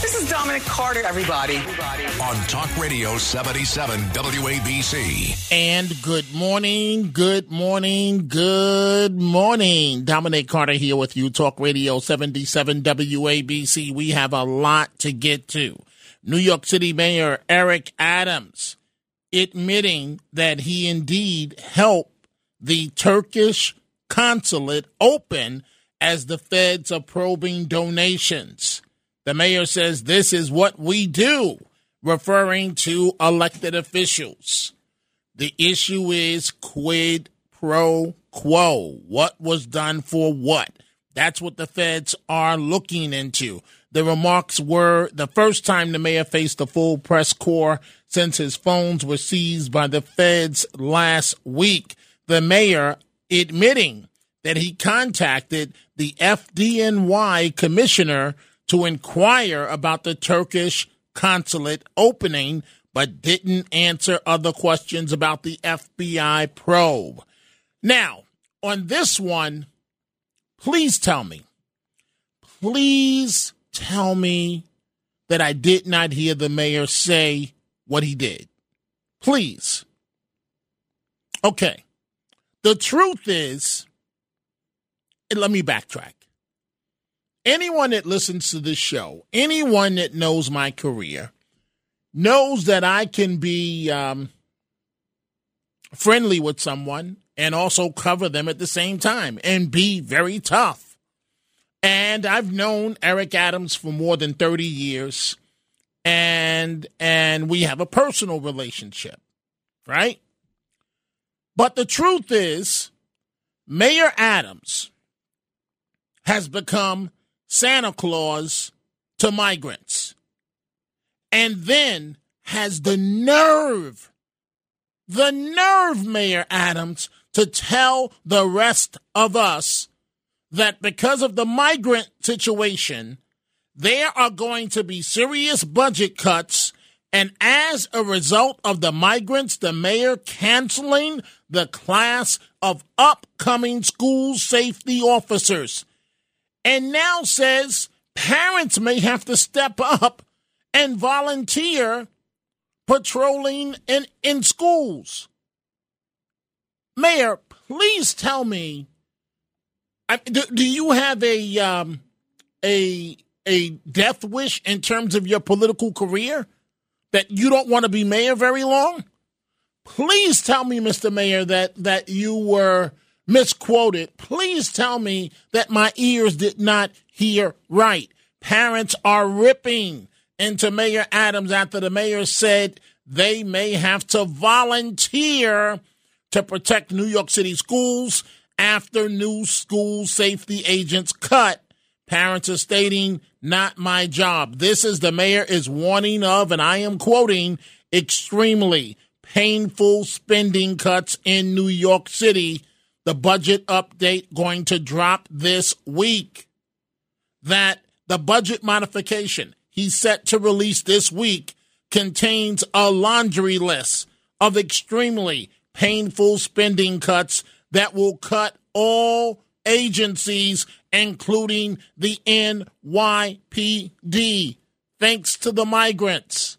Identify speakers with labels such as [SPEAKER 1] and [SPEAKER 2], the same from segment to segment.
[SPEAKER 1] This is Dominic Carter, everybody.
[SPEAKER 2] on Talk Radio 77 WABC.
[SPEAKER 3] And good morning, good morning, good morning. Dominic Carter here with you, Talk Radio 77 WABC. We have a lot to get to. New York City Mayor Eric Adams admitting that he indeed helped the Turkish consulate open as the feds are probing donations. The mayor says this is what we do, referring to elected officials. The issue is quid pro quo. What was done for what? That's what the feds are looking into. The remarks were the first time the mayor faced a full press corps since his phones were seized by the feds last week. The mayor admitting that he contacted the FDNY commissioner to inquire about the Turkish consulate opening, but didn't answer other questions about the FBI probe. Now, on this one, please tell me, please tell me that I did not hear the mayor say what he did. Please. Okay. The truth is, let me backtrack anyone that listens to this show, anyone that knows my career, knows that I can be um, friendly with someone and also cover them at the same time and be very tough. And I've known Eric Adams for more than 30 years and and we have a personal relationship, right? But the truth is Mayor Adams has become Santa Claus to migrants and then has the nerve, the nerve, Mayor Adams, to tell the rest of us that because of the migrant situation, there are going to be serious budget cuts. And as a result of the migrants, the mayor canceling the class of upcoming school safety officers and now says parents may have to step up and volunteer patrolling in, in schools. Mayor, please tell me do, do you have a um, a a death wish in terms of your political career that you don't want to be mayor very long? Please tell me, Mr. Mayor, that that you were misquoted. Please tell me that my ears did not hear right. Parents are ripping into Mayor Adams after the mayor said they may have to volunteer to protect New York City schools after new school safety agents cut. Parents are stating, not my job. This is the mayor is warning of, and I am quoting, extremely painful spending cuts in New York City the budget update going to drop this week. That the budget modification he's set to release this week contains a laundry list of extremely painful spending cuts that will cut all agencies, including the NYPD, thanks to the migrants,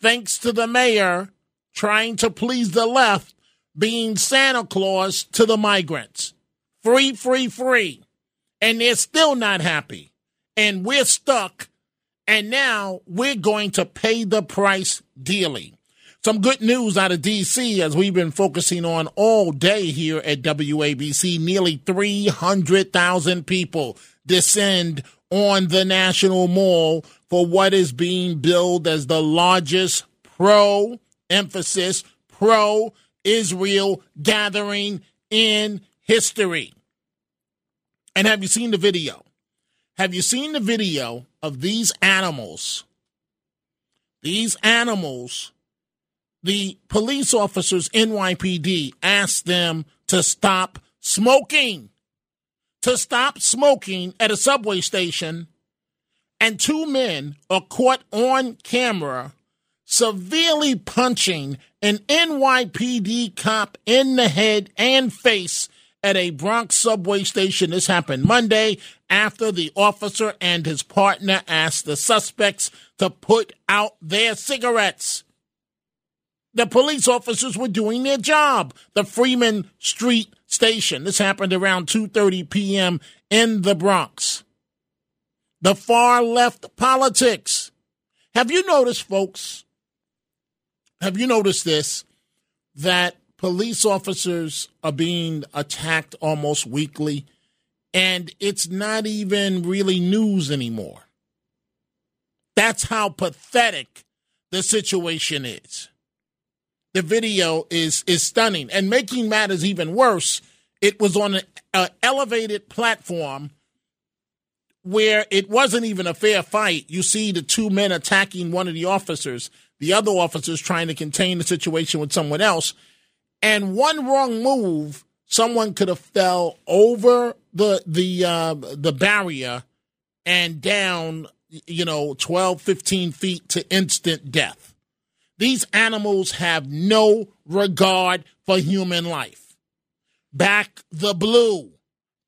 [SPEAKER 3] thanks to the mayor trying to please the left being Santa Claus to the migrants. Free, free, free. And they're still not happy. And we're stuck. And now we're going to pay the price dearly. Some good news out of D.C. as we've been focusing on all day here at WABC. Nearly 300,000 people descend on the National Mall for what is being billed as the largest pro emphasis, pro Israel gathering in history. And have you seen the video? Have you seen the video of these animals? These animals, the police officers, NYPD, asked them to stop smoking. to stop smoking at a subway station, and two men are caught on camera severely punching an NYPD cop in the head and face at a Bronx subway station. This happened Monday after the officer and his partner asked the suspects to put out their cigarettes. The police officers were doing their job. The Freeman Street station. This happened around 2:30 p.m. in the Bronx. The far left politics. Have you noticed folks? Have you noticed this that police officers are being attacked almost weekly and it's not even really news anymore? That's how pathetic the situation is. The video is is stunning and making matters even worse. It was on an elevated platform where it wasn't even a fair fight. You see the two men attacking one of the officers, the other officers trying to contain the situation with someone else, and one wrong move, someone could have fell over the the uh, the barrier and down, you know, 12, 15 feet to instant death. These animals have no regard for human life. Back the blue.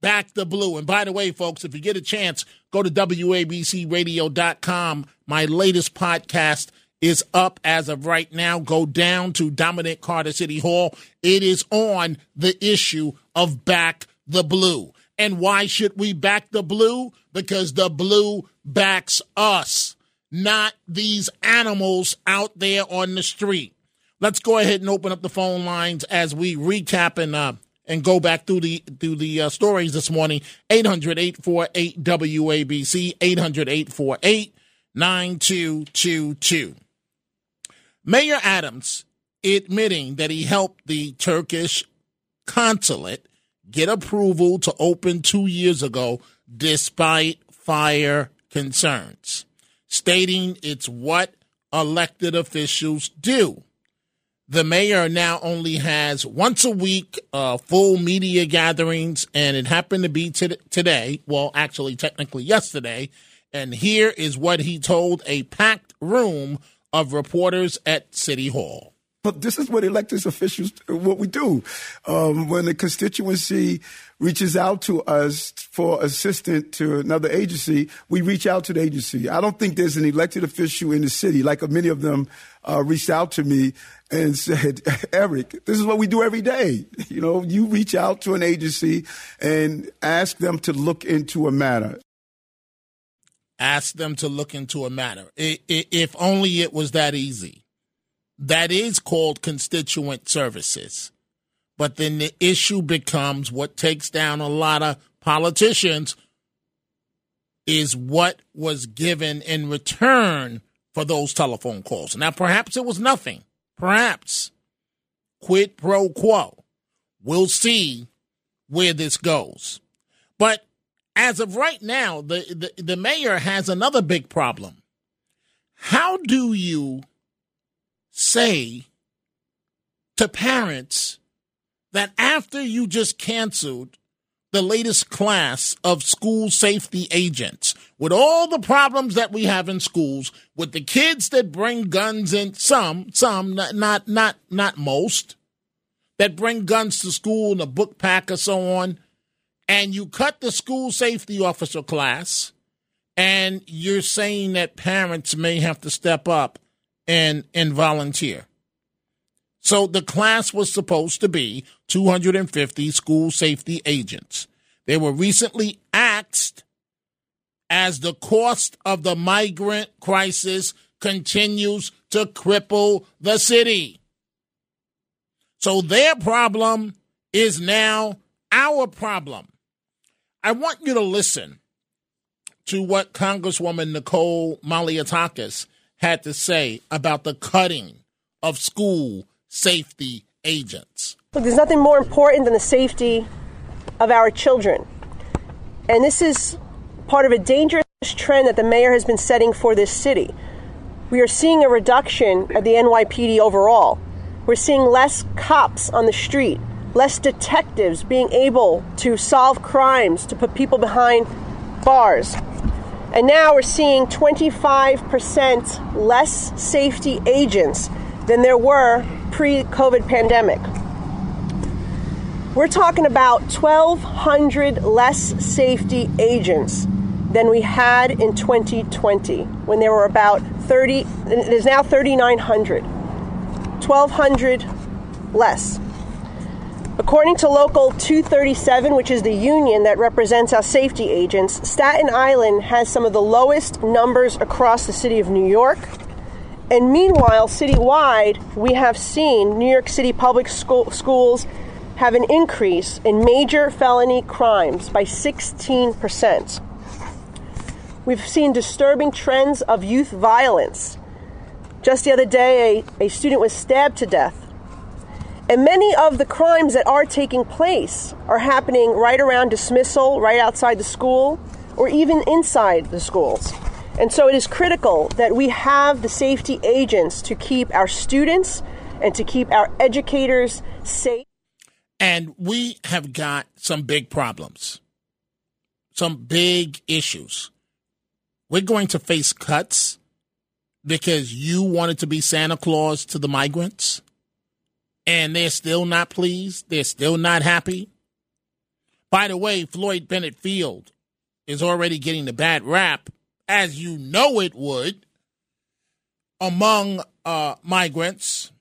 [SPEAKER 3] Back the blue. And by the way, folks, if you get a chance, go to WABCRadio.com. My latest podcast is up as of right now. Go down to Dominic Carter City Hall. It is on the issue of Back the Blue. And why should we back the blue? Because the blue backs us not these animals out there on the street. Let's go ahead and open up the phone lines as we recap and uh, and go back through the through the uh, stories this morning. 800-848 WABC 800-848 9222. Mayor Adams admitting that he helped the Turkish consulate get approval to open 2 years ago despite fire concerns stating it's what elected officials do. The mayor now only has once a week uh, full media gatherings, and it happened to be t- today. Well, actually, technically yesterday. And here is what he told a packed room of reporters at City Hall.
[SPEAKER 4] But this is what elected officials, what we do. Um, when the constituency reaches out to us for assistance to another agency, we reach out to the agency. I don't think there's an elected official in the city, like many of them uh, reached out to me and said, Eric, this is what we do every day. You know, you reach out to an agency and ask them to look into a matter.
[SPEAKER 3] Ask them to look into a matter. If only it was that easy that is called constituent services. But then the issue becomes what takes down a lot of politicians is what was given in return for those telephone calls. Now, perhaps it was nothing. Perhaps. Quid pro quo. We'll see where this goes. But as of right now, the, the, the mayor has another big problem. How do you say to parents that after you just canceled the latest class of school safety agents, with all the problems that we have in schools, with the kids that bring guns in, some, some, not, not, not, not most, that bring guns to school in a book pack or so on, and you cut the school safety officer class, and you're saying that parents may have to step up and and volunteer. So the class was supposed to be 250 school safety agents. They were recently axed as the cost of the migrant crisis continues to cripple the city. So their problem is now our problem. I want you to listen to what Congresswoman Nicole Malliotakis had to say about the cutting of school safety agents.
[SPEAKER 5] Look, there's nothing more important than the safety of our children. And this is part of a dangerous trend that the mayor has been setting for this city. We are seeing a reduction of the NYPD overall. We're seeing less cops on the street, less detectives being able to solve crimes, to put people behind bars. And now we're seeing 25% less safety agents than there were pre COVID pandemic. We're talking about 1,200 less safety agents than we had in 2020 when there were about 30, it is now 3,900. 1,200 less. According to Local 237, which is the union that represents our safety agents, Staten Island has some of the lowest numbers across the city of New York. And meanwhile, citywide, we have seen New York City public school, schools have an increase in major felony crimes by 16%. We've seen disturbing trends of youth violence. Just the other day, a, a student was stabbed to death. And many of the crimes that are taking place are happening right around dismissal, right outside the school, or even inside the schools. And so it is critical that we have the safety agents to keep our students and to keep our educators safe.
[SPEAKER 3] And we have got some big problems, some big issues. We're going to face cuts because you wanted to be Santa Claus to the migrants and they're still not pleased. They're still not happy. By the way, Floyd Bennett Field is already getting the bad rap, as you know it would, among uh, migrants.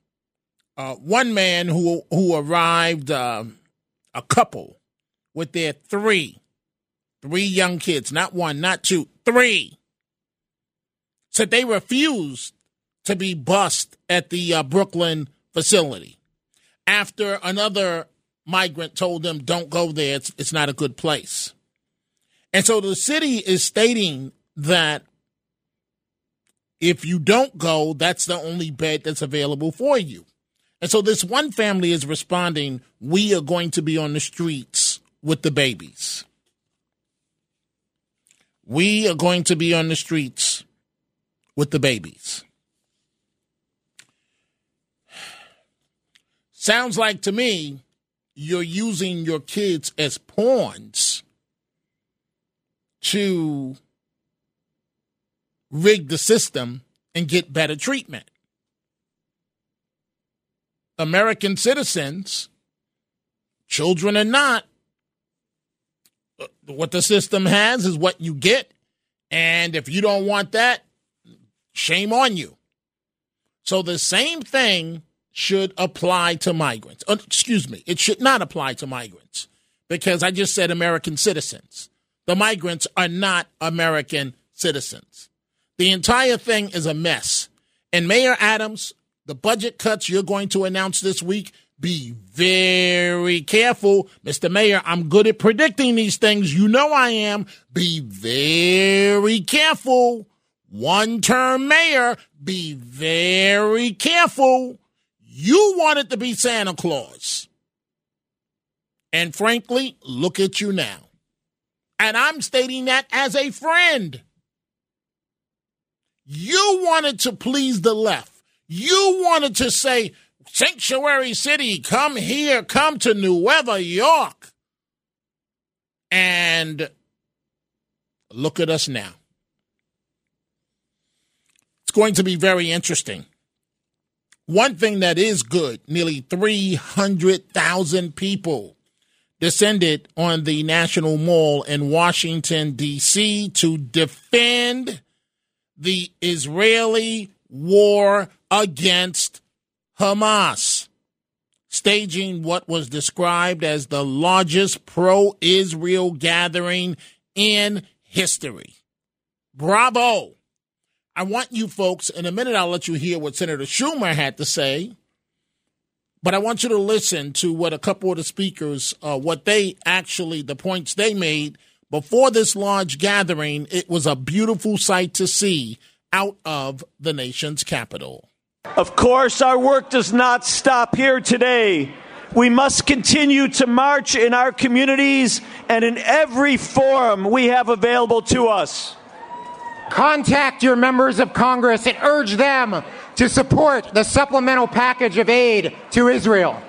[SPEAKER 3] Uh, one man who who arrived, uh, a couple with their three, three young kids, not one, not two, three said they refused to be bussed at the uh, Brooklyn facility after another migrant told them, don't go there, it's, it's not a good place. And so the city is stating that if you don't go, that's the only bed that's available for you. And so this one family is responding, we are going to be on the streets with the babies. We are going to be on the streets with the babies. Sounds like to me you're using your kids as pawns to rig the system and get better treatment. American citizens, children or not, uh, what the system has is what you get. And if you don't want that, Shame on you. So the same thing should apply to migrants. Uh, excuse me, it should not apply to migrants because I just said American citizens. The migrants are not American citizens. The entire thing is a mess. And Mayor Adams, the budget cuts you're going to announce this week, be very careful. Mr. Mayor, I'm good at predicting these things. You know I am. Be very careful one term mayor, be very careful. You wanted to be Santa Claus. And frankly, look at you now. And I'm stating that as a friend. You wanted to please the left. You wanted to say, Sanctuary City, come here, come to Nueva York. And look at us now It's going to be very interesting. One thing that is good nearly 300,000 people descended on the National Mall in Washington, D.C. to defend the Israeli war against Hamas, staging what was described as the largest pro Israel gathering in history. Bravo I want you folks, in a minute, I'll let you hear what Senator Schumer had to say. But I want you to listen to what a couple of the speakers, uh, what they actually, the points they made before this large gathering. It was a beautiful sight to see out of the nation's capital.
[SPEAKER 6] Of course, our work does not stop here today. We must continue to march in our communities and in every forum we have available to us.
[SPEAKER 7] Contact your members of Congress and urge them to support the supplemental package of aid to Israel.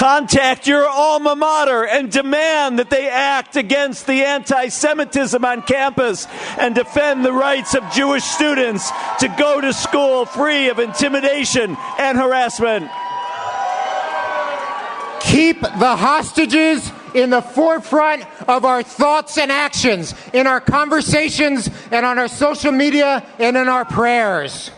[SPEAKER 6] Contact your alma mater and demand that they act against the anti Semitism on campus and defend the rights of Jewish students to go to school free of intimidation and harassment.
[SPEAKER 7] Keep the hostages in the forefront of our thoughts and actions, in our conversations and on our social media and in our prayers.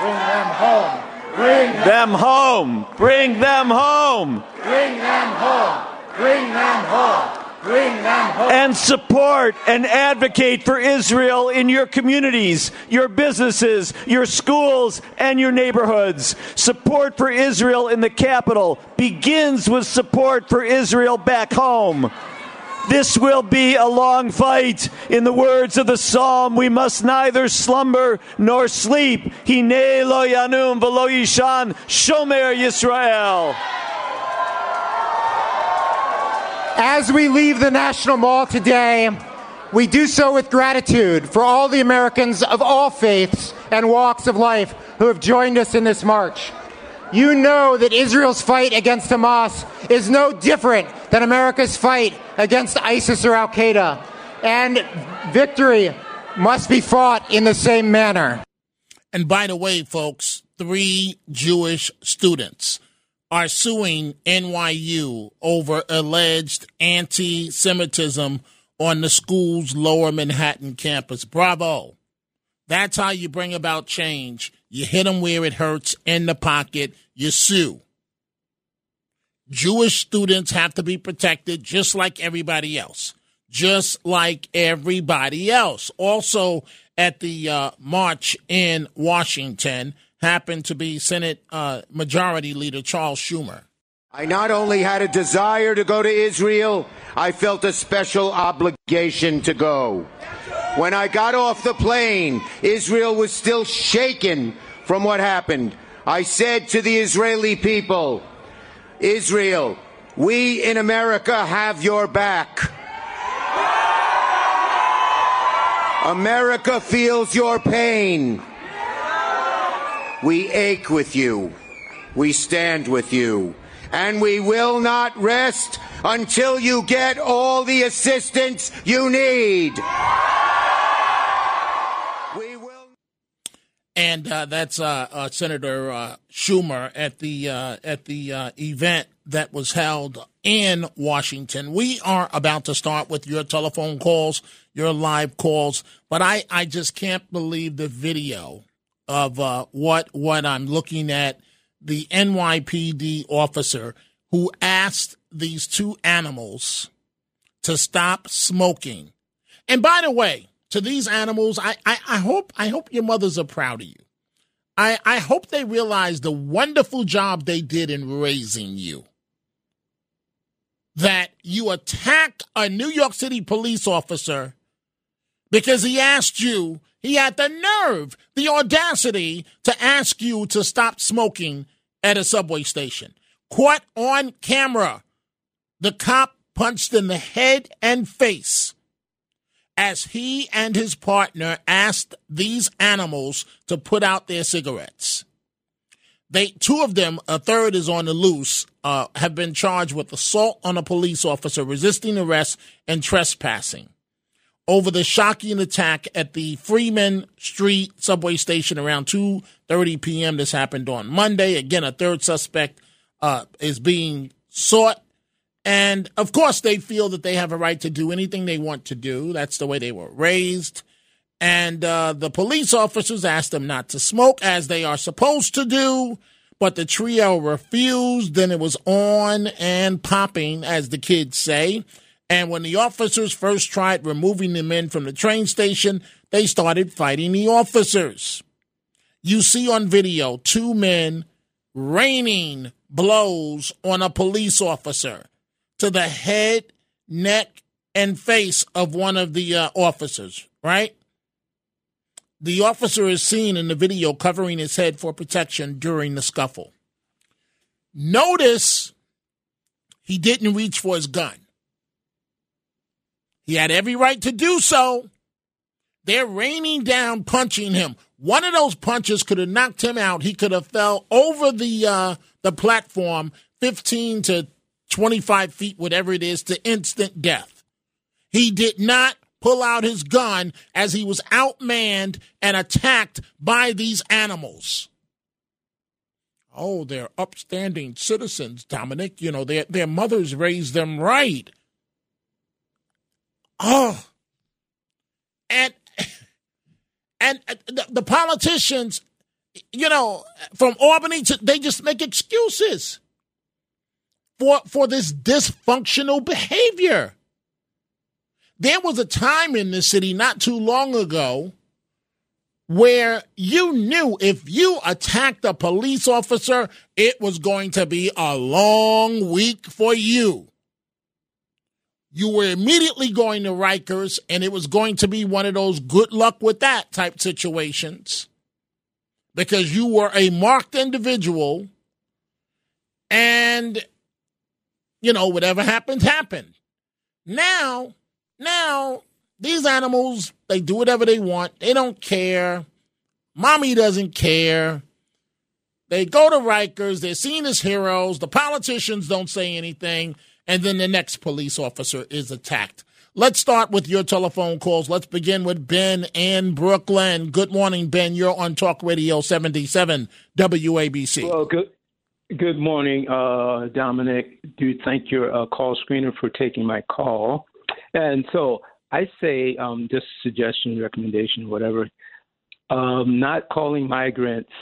[SPEAKER 3] Bring them home.
[SPEAKER 6] Bring them home. Bring them home.
[SPEAKER 3] Bring them home. Bring them home. Bring them home.
[SPEAKER 6] And support and advocate for Israel in your communities, your businesses, your schools, and your neighborhoods. Support for Israel in the capital begins with support for Israel back home. This will be a long fight. In the words of the psalm, we must neither slumber nor sleep. Hine lo yanum velo yishan shomer Yisrael.
[SPEAKER 7] As we leave the National Mall today, we do so with gratitude for all the Americans of all faiths and walks of life who have joined us in this march. You know that Israel's fight against Hamas is no different than America's fight against ISIS or Al Qaeda. And victory must be fought in the same manner.
[SPEAKER 3] And by the way, folks, three Jewish students are suing NYU over alleged anti Semitism on the school's lower Manhattan campus. Bravo. That's how you bring about change. You hit them where it hurts in the pocket, you sue. Jewish students have to be protected just like everybody else. Just like everybody else. Also, at the uh, march in Washington happened to be Senate uh, Majority Leader Charles Schumer.
[SPEAKER 8] I not only had a desire to go to Israel, I felt a special obligation to go. When I got off the plane, Israel was still shaken from what happened. I said to the Israeli people, Israel, we in America have your back. America feels your pain. We ache with you. We stand with you. And we will not rest until you get all the assistance you need. We will.
[SPEAKER 3] And uh, that's uh, uh, Senator uh, Schumer at the uh, at the uh, event that was held in Washington. We are about to start with your telephone calls, your live calls, but I, I just can't believe the video of uh, what what I'm looking at. The NYPD officer who asked these two animals to stop smoking. And by the way, to these animals, I, I, I hope I hope your mothers are proud of you. I, I hope they realize the wonderful job they did in raising you. That you attack a New York City police officer because he asked you, he had the nerve, the audacity to ask you to stop smoking at a subway station. Caught on camera, the cop punched in the head and face as he and his partner asked these animals to put out their cigarettes. They two of them, a third is on the loose, uh, have been charged with assault on a police officer, resisting arrest, and trespassing over the shocking attack at the Freeman Street subway station around 2:30 p.m. This happened on Monday. Again, a third suspect uh, is being sought and of course, they feel that they have a right to do anything they want to do. That's the way they were raised. And uh, the police officers asked them not to smoke, as they are supposed to do. But the trio refused. Then it was on and popping, as the kids say. And when the officers first tried removing the men from the train station, they started fighting the officers. You see on video two men raining blows on a police officer to the head, neck, and face of one of the uh, officers, right? The officer is seen in the video covering his head for protection during the scuffle. Notice he didn't reach for his gun. He had every right to do so. They're raining down, punching him. One of those punches could have knocked him out. He could have fell over the uh, the platform, fifteen to twenty five feet, whatever it is, to instant death. He did not pull out his gun as he was outmanned and attacked by these animals. Oh, they're upstanding citizens, Dominic. You know, their their mothers raised them right. Oh, and and the, the politicians, you know, from Albany to they just make excuses for for this dysfunctional behavior. There was a time in this city not too long ago where you knew if you attacked a police officer, it was going to be a long week for you. You were immediately going to Rikers, and it was going to be one of those good luck with that type situations because you were a marked individual and, you know, whatever happened, happened. Now, now, these animals, they do whatever they want. They don't care. Mommy doesn't care. They go to Rikers. They're seen as heroes. The politicians don't say anything. And then the next police officer is attacked. Let's start with your telephone calls. Let's begin with Ben in Brooklyn. Good morning, Ben. You're on Talk Radio 77 WABC.
[SPEAKER 9] Well, good. Good morning, uh, Dominic. Do thank your uh, call screener for taking my call. And so I say, um, just suggestion, recommendation, whatever, um, not calling migrants,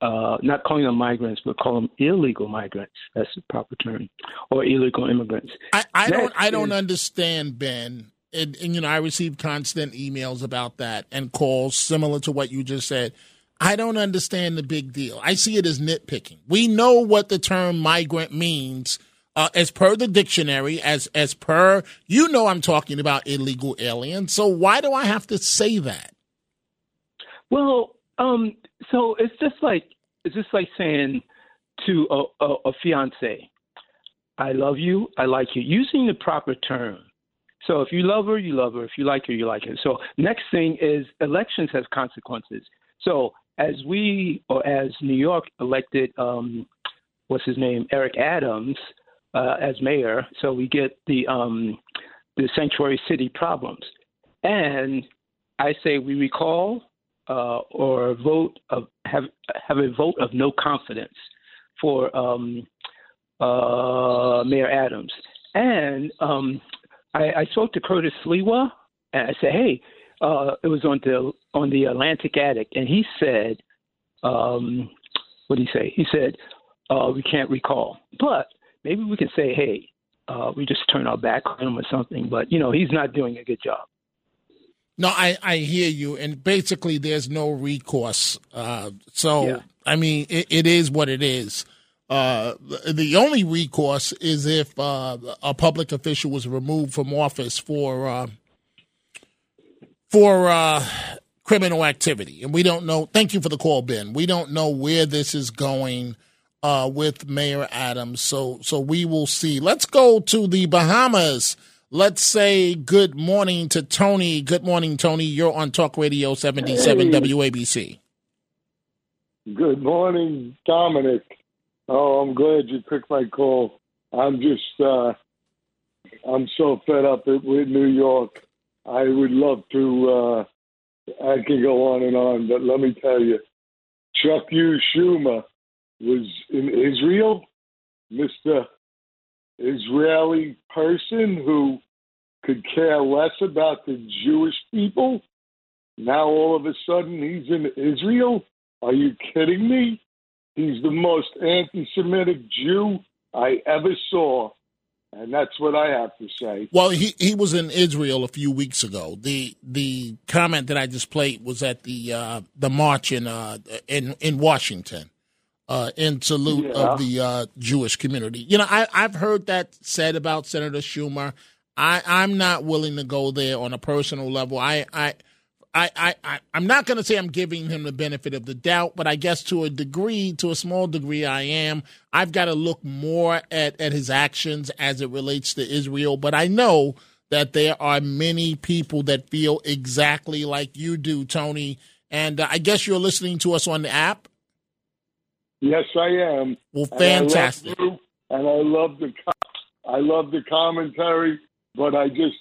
[SPEAKER 9] uh, not calling them migrants, but call them illegal migrants. That's the proper term, or illegal immigrants.
[SPEAKER 3] I, I don't, I don't is, understand, Ben. And, and you know, I receive constant emails about that and calls similar to what you just said. I don't understand the big deal. I see it as nitpicking. We know what the term migrant means uh, as per the dictionary, as as per you know, I'm talking about illegal aliens. So why do I have to say that?
[SPEAKER 9] Well, um, so it's just like it's just like saying to a, a, a fiance, "I love you, I like you," using the proper term. So if you love her, you love her. If you like her, you like her. So next thing is elections has consequences. So as we or as New York elected, um, what's his name, Eric Adams uh, as mayor, so we get the um, the sanctuary city problems. And I say we recall uh, or vote of have have a vote of no confidence for um, uh, Mayor Adams. And um, I, I, spoke to Curtis Sliwa, and I said, "Hey, uh, it was on the on the Atlantic Attic," and he said, um, "What did he say?" He said, uh, "We can't recall, but maybe we can say, hey, uh, we just turn our back on him or something. But you know, he's not doing a good job.
[SPEAKER 3] No, I, I hear you, and basically, there's no recourse. Uh, so, yeah. I mean, it, it is what it is. Uh, the only recourse is if uh, a public official was removed from office for uh, for uh, criminal activity, and we don't know. Thank you for the call, Ben. We don't know where this is going uh, with Mayor Adams. So so we will see. Let's go to the Bahamas. Let's say good morning to Tony. Good morning, Tony. You're on Talk Radio 77 hey. WABC.
[SPEAKER 10] Good morning, Dominic. Oh, I'm glad you picked my call. I'm just, uh, I'm so fed up with New York. I would love to, uh, I can go on and on, but let me tell you, Chuck U. Schumer was in Israel, Mr. Israeli person who could care less about the Jewish people. Now all of a sudden he's in Israel? Are you kidding me? He's the most anti Semitic Jew I ever saw. And that's what I have to say.
[SPEAKER 3] Well, he, he was in Israel a few weeks ago. The the comment that I just played was at the uh, the march in uh, in in Washington uh, in salute yeah. of the uh, Jewish community. You know, I, I've heard that said about Senator Schumer. I, I'm not willing to go there on a personal level. I, I, I, I, I'm not going to say I'm giving him the benefit of the doubt, but I guess to a degree, to a small degree, I am. I've got to look more at, at his actions as it relates to Israel. But I know that there are many people that feel exactly like you do, Tony. And uh, I guess you're listening to us on the app.
[SPEAKER 10] Yes, I am.
[SPEAKER 3] Well, fantastic.
[SPEAKER 10] And I love, and I love the I love the commentary, but I just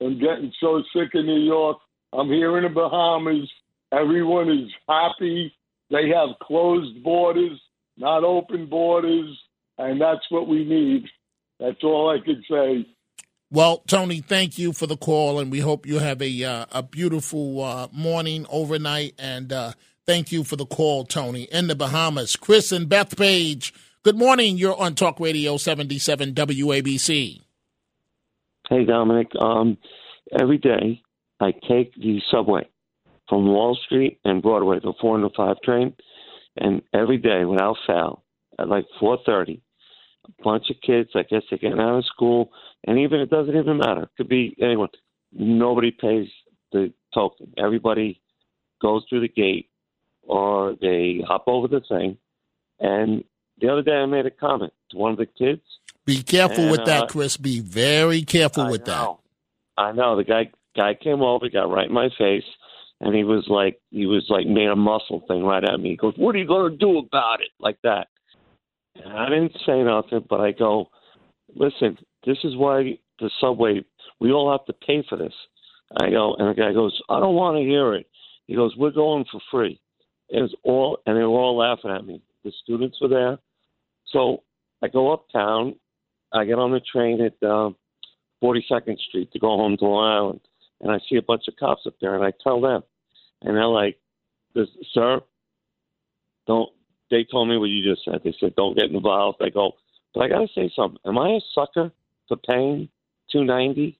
[SPEAKER 10] am getting so sick of New York. I'm here in the Bahamas. Everyone is happy. They have closed borders, not open borders, and that's what we need. That's all I can say.
[SPEAKER 3] Well, Tony, thank you for the call, and we hope you have a uh, a beautiful uh, morning overnight. And uh, thank you for the call, Tony, in the Bahamas. Chris and Bethpage. good morning. You're on Talk Radio 77 WABC.
[SPEAKER 11] Hey, Dominic. Um, every day I take the subway from Wall Street and Broadway, the 405 train, and every day without fail at like 4:30, a bunch of kids. I guess they're getting out of school and even it doesn't even matter. It could be anyone. Nobody pays the token. Everybody goes through the gate or they hop over the thing. And the other day I made a comment to one of the kids.
[SPEAKER 3] Be careful
[SPEAKER 11] and,
[SPEAKER 3] with that,
[SPEAKER 11] uh,
[SPEAKER 3] Chris. Be very careful
[SPEAKER 11] I
[SPEAKER 3] with
[SPEAKER 11] know. I know. The guy guy came over, got right in my face, and he was like he was like made a muscle thing right at me. He goes, What are you gonna do about it? Like that. And I didn't say nothing, but I go, Listen, this is why the subway we all have to pay for this. I go and the guy goes, I don't want to hear it. He goes, We're going for free. It was all and they were all laughing at me. The students were there. So I go uptown, I get on the train at uh, 42nd Street to go home to Long Island, and I see a bunch of cops up there, and I tell them, and they're like, "Sir, don't." They told me what you just said. They said, "Don't get involved." I go, but I got to say something. Am I a sucker for paying 290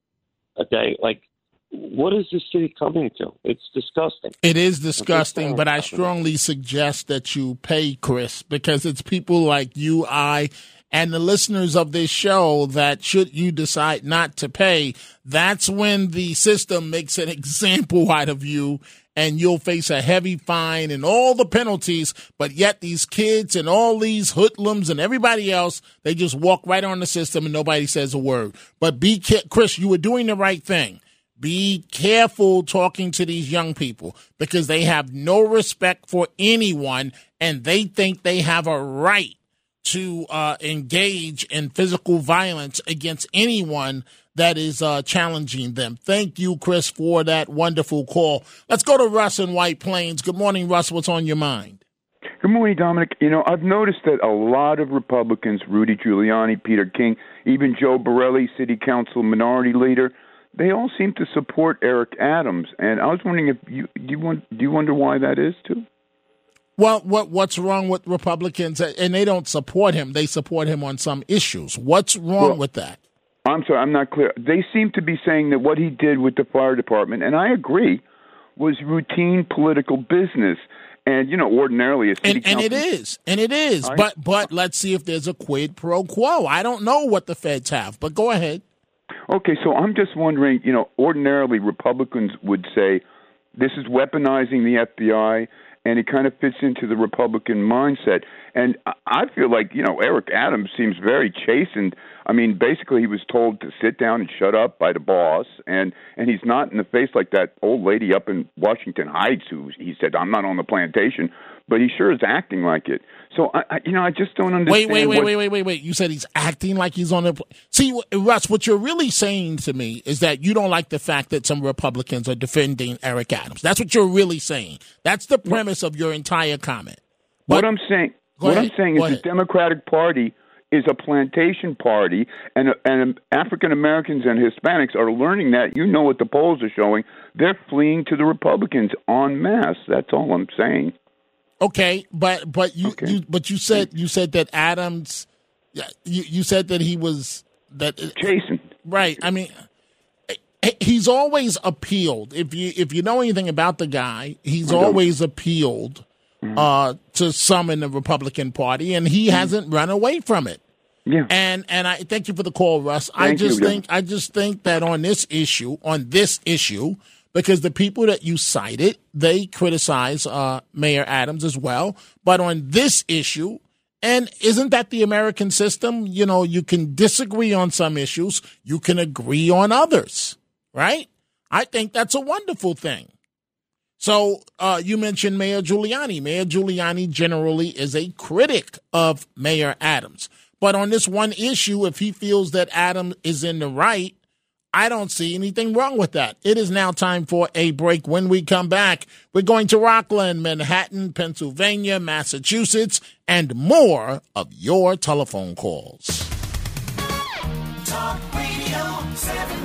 [SPEAKER 11] a day? Like, what is this city coming to? It's disgusting.
[SPEAKER 3] It is disgusting, but I strongly suggest that you pay Chris because it's people like you, I, and the listeners of this show that should you decide not to pay, that's when the system makes an example out of you and you'll face a heavy fine and all the penalties. But yet these kids and all these hoodlums and everybody else, they just walk right on the system and nobody says a word. But be Chris, you were doing the right thing. Be careful talking to these young people because they have no respect for anyone and they think they have a right to uh, engage in physical violence against anyone that is uh, challenging them. Thank you, Chris, for that wonderful call. Let's go to Russ in White Plains. Good morning, Russ. What's on your mind?
[SPEAKER 12] Good morning, Dominic. You know, I've noticed that a lot of Republicans, Rudy Giuliani, Peter King, even Joe Borelli, City Council Minority Leader, they all seem to support Eric Adams. And I was wondering if you do you want do you wonder why that is too?
[SPEAKER 3] Well, what what's wrong with Republicans? And they don't support him; they support him on some issues. What's wrong
[SPEAKER 12] Well,
[SPEAKER 3] with that?
[SPEAKER 12] I'm sorry, I'm not clear. They seem to be saying that what he did with the fire department, and I agree, was routine political business. And you know, ordinarily a city
[SPEAKER 3] And, and it is, and it is.
[SPEAKER 12] I-
[SPEAKER 3] But but let's see if there's a quid pro quo. I don't know what the feds have, but go ahead.
[SPEAKER 12] Okay, so I'm just wondering, you know, ordinarily Republicans would say this is weaponizing the FBI, and it kind of fits into the Republican mindset. And I- feel like, you know, Eric Adams seems very chastened. I mean, basically, he was told to sit down and shut up by the boss, and and he's not in the face like that old lady up in Washington Heights who he said, "I'm not on the plantation," but he sure is acting like it. So I, I you know, I just don't understand.
[SPEAKER 3] Wait, wait, wait,
[SPEAKER 12] what-
[SPEAKER 3] wait, wait, wait, wait. You said he's acting like he's on the. See, Russ, what you're really saying to me is that you don't like the fact that some Republicans are defending Eric Adams. That's what you're really saying. That's the premise of your entire comment.
[SPEAKER 12] what I'm saying, what
[SPEAKER 3] ahead.
[SPEAKER 12] I'm saying is
[SPEAKER 3] ahead.
[SPEAKER 12] the Democratic Party is a plantation party, and and African Americans and Hispanics are learning that. You know what the polls are showing? They're fleeing to the Republicans en masse. That's all I'm saying.
[SPEAKER 3] Okay, but but you, you but you said you said that Adams, yeah, you you said that he was that uh,
[SPEAKER 12] Jason.
[SPEAKER 3] Right. I mean, eh, eh, he's always appealed. If you if you know anything about the guy, he's
[SPEAKER 12] I
[SPEAKER 3] always appealed mm-hmm. uh, to some in the Republican Party, and he mm-hmm. hasn't run away from it.
[SPEAKER 12] Yeah.
[SPEAKER 3] And and I thank you for the call, Russ. I
[SPEAKER 12] Thank you,
[SPEAKER 3] just
[SPEAKER 12] yeah.
[SPEAKER 3] think I just think that on this issue, on this issue, because the people that you cited, they criticize uh, Mayor Adams as well. But on this issue, And isn't that the American system? You know, you can disagree on some issues, you can agree on others, right? I think that's a wonderful thing. So uh, you mentioned Mayor Giuliani. Mayor Giuliani generally is a critic of Mayor Adams. But on this one issue, if he feels that Adams is in the right, I don't see anything wrong with that. It is now time for a break. When we come back, we're going to Rockland, Manhattan, Pennsylvania, Massachusetts, and more of your telephone calls.
[SPEAKER 13] Talk Radio 77